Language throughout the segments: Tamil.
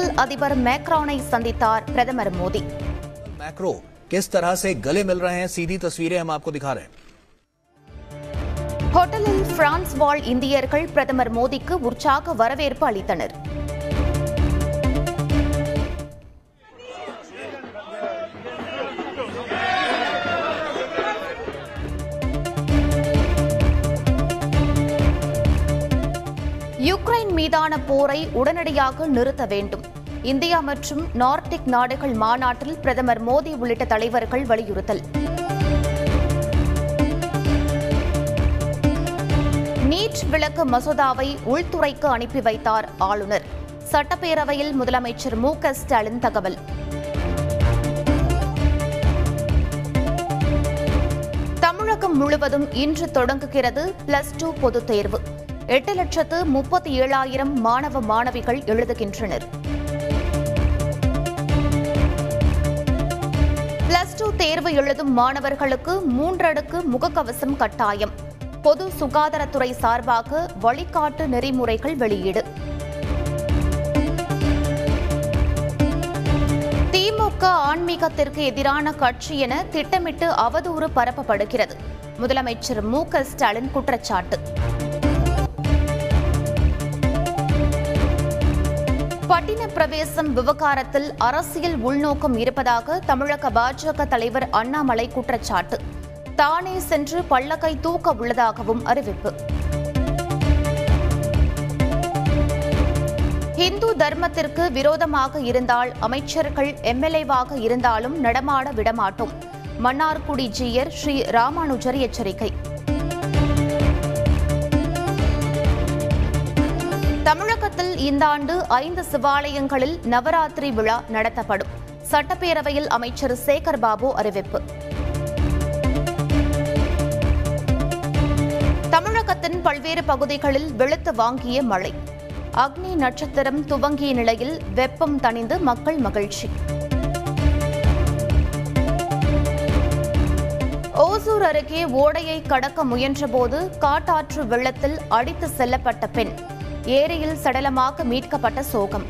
பாரிஸில் அதிபர் மேக்ரானை சந்தித்தார் பிரதமர் மோடி मैक्रो किस तरह से गले मिल रहे हैं सीधी तस्वीरें हम आपको दिखा रहे हैं ஹோட்டலில் பிரான்ஸ் வாழ் இந்தியர்கள் பிரதமர் மோடிக்கு உற்சாக வரவேற்பு அளித்தனர் யுக்ரைன் மீதான போரை உடனடியாக நிறுத்த வேண்டும் இந்தியா மற்றும் நார்டிக் நாடுகள் மாநாட்டில் பிரதமர் மோடி உள்ளிட்ட தலைவர்கள் வலியுறுத்தல். நீட் விளக்கு மசோதாவை உள்துறைக்கு அனுப்பி வைத்தார் ஆளுநர். சட்டப்பேரவையில் முதலமைச்சர் மு க ஸ்டாலின் தகவல். தமிழகம் முழுவதும் இன்று தொடங்குகிறது பிளஸ் டூ பொதுத் தேர்வு. எட்டு லட்சத்து முப்பத்தி ஏழாயிரம் மாணவ மாணவிகள் எழுதுகின்றனர். பிளஸ் டூ தேர்வு எழுதும் மாணவர்களுக்கு மூன்றடுக்கு முகக்கவசம் கட்டாயம். பொது சுகாதாரத்துறை சார்பாக வழிகாட்டு நெறிமுறைகள் வெளியீடு. திமுக ஆன்மீகத்திற்கு எதிரான கட்சி என திட்டமிட்டு அவதூறு பரப்பப்படுகிறது. முதலமைச்சர் மு க ஸ்டாலின் குற்றச்சாட்டு. பட்டின பிரவேசம் விவகாரத்தில் அரசியல் உள்நோக்கம் இருப்பதாக தமிழக பாஜக தலைவர் அண்ணாமலை குற்றச்சாட்டு. தானே சென்று பள்ளக்கை தூக்க உள்ளதாகவும் அறிவிப்பு. இந்து தர்மத்திற்கு விரோதமாக இருந்தால் அமைச்சர்கள் எம்எல்ஏவாக இருந்தாலும் நடமாட விடமாட்டோம். மன்னார்குடி ஜீயர் ஸ்ரீ ராமானுஜர் எச்சரிக்கை. தமிழகத்தில் இந்த ஆண்டு ஐந்து சிவாலயங்களில் நவராத்திரி விழா நடத்தப்படும். சட்டப்பேரவையில் அமைச்சர் சேகர் பாபு அறிவிப்பு. தமிழகத்தின் பல்வேறு பகுதிகளில் வெளுத்து வாங்கிய மழை. அக்னி நட்சத்திரம் துவங்கிய நிலையில் வெப்பம் தணிந்து மக்கள் மகிழ்ச்சி. ஓசூர் அருகே ஓடையை கடக்க முயன்றபோது காட்டாற்று வெள்ளத்தில் அடித்து செல்லப்பட்ட பெண். ஏரியில் சடலமாக மீட்கப்பட்ட சோகம்.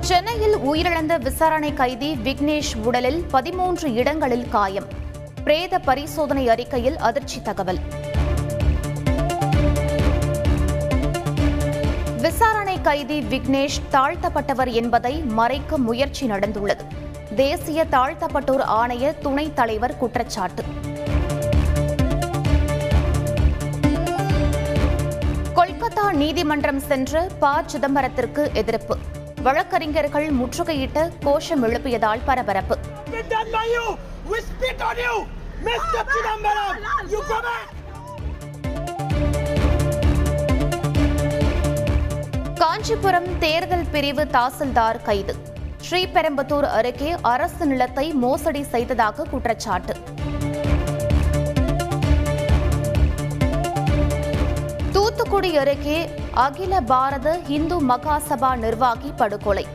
சென்னையில் உயிரிழந்த விசாரணை கைதி விக்னேஷ் உடலில் பதிமூன்று இடங்களில் காயம். பிரேத பரிசோதனை அறிக்கையில் அதிர்ச்சி தகவல். விசாரணை கைதி விக்னேஷ் தாழ்த்தப்பட்டவர் என்பதை மறைக்க முயற்சி நடந்துள்ளது. தேசிய தாழ்த்தப்பட்டோர் ஆணைய துணைத் தலைவர் குற்றச்சாட்டு. கொல்கத்தா நீதிமன்றம் சென்ற ப. சிதம்பரத்திற்கு எதிர்ப்பு. வழக்கறிஞர்கள் முற்றுகையிட்ட கோஷம் எழுப்பியதால் பரபரப்பு. காஞ்சிபுரம் தேர்தல் பிரிவு தாசில்தார் கைது. ஸ்ரீபெரும்புத்தூர் அருகே அரசு நிலத்தை மோசடி செய்ததாக குற்றச்சாட்டு. தூத்துக்குடி அருகே அகில பாரத இந்து மகாசபா நிர்வாகி படுகொலை.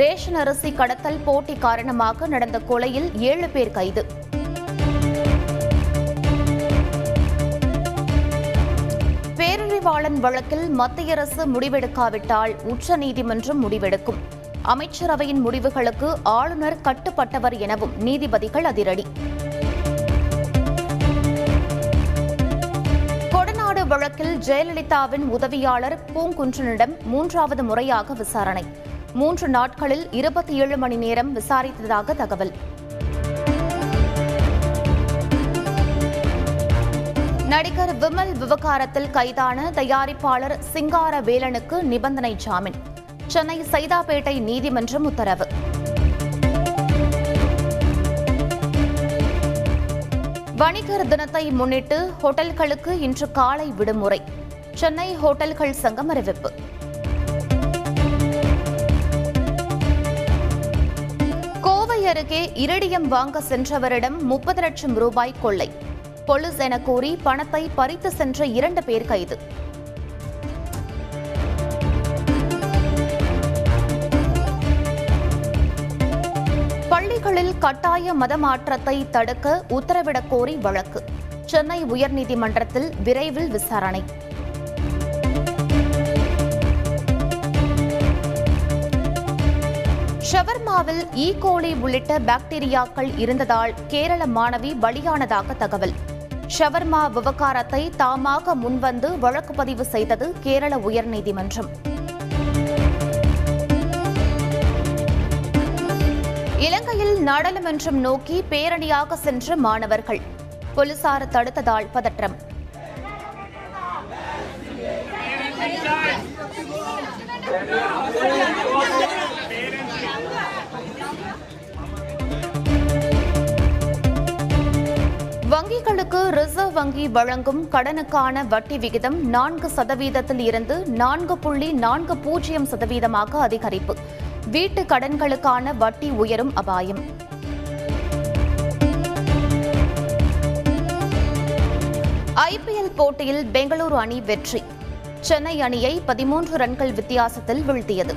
ரேஷன் அரிசி கடத்தல் போட்டி காரணமாக நடந்த கொலையில் ஏழு பேர் கைது. பேரறிவாளன் வழக்கில் மத்திய அரசு முடிவெடுக்காவிட்டால் உச்சநீதிமன்றம் முடிவெடுக்கும். அமைச்சரவையின் முடிவுகளுக்கு ஆளுநர் கட்டுப்பட்டவர் எனவும் நீதிபதிகள் அதிரடி. கொடநாடு வழக்கில் ஜெயலலிதாவின் உதவியாளர் பூங்குன்றனிடம் மூன்றாவது முறையாக விசாரணை. மூன்று நாட்களில் இருபத்தி ஏழு மணி நேரம் விசாரித்ததாக தகவல். நடிகர் விமல் விவகாரத்தில் கைதான தயாரிப்பாளர் சிங்கார வேலனுக்கு நிபந்தனை ஜாமீன். சென்னை சைதாப்பேட்டை நீதிமன்றம் உத்தரவு. வணிகர் தினத்தை முன்னிட்டு ஹோட்டல்களுக்கு இன்று காலை விடுமுறை. சென்னை ஹோட்டல்கள் சங்கம் அறிவிப்பு. கோவை அருகே இரடியம் வாங்க சென்றவரிடம் முப்பது லட்சம் ரூபாய் கொள்ளை. பொலிஸ் என கூறி பணத்தை பறித்து சென்ற இரண்டு பேர் கைது. பெண்களில் கட்டாய மதமாற்றத்தை தடுக்க உத்தரவிடக் கோரி வழக்கு. சென்னை உயர்நீதிமன்றத்தில் விரைவில் விசாரணை. ஷவர்மாவில் e. ஈ கோலி உள்ளிட்ட பாக்டீரியாக்கள் இருந்ததால் கேரள மாணவி பலியானதாக தகவல். ஷவர்மா விவகாரத்தை தாமாக முன்வந்து வழக்கு பதிவு செய்தது கேரள உயர்நீதிமன்றம். இலங்கை நாடாளுமன்றம் நோக்கி பேரணியாக சென்ற மாணவர்கள். போலீசார் தடுத்ததால் பதற்றம். வங்கிகளுக்கு ரிசர்வ் வங்கி வழங்கும் கடனுக்கான வட்டி விகிதம் நான்கு சதவீதத்தில் இருந்து நான்கு புள்ளி நான்கு பூஜ்ஜியம் சதவீதமாக அதிகரிப்பு. வீட்டு கடன்களுக்கான வட்டி உயரும் அபாயம். ஐபிஎல் போட்டியில் பெங்களூரு அணி வெற்றி. சென்னை அணியை பதிமூன்று ரன்கள் வித்தியாசத்தில் வீழ்த்தியது.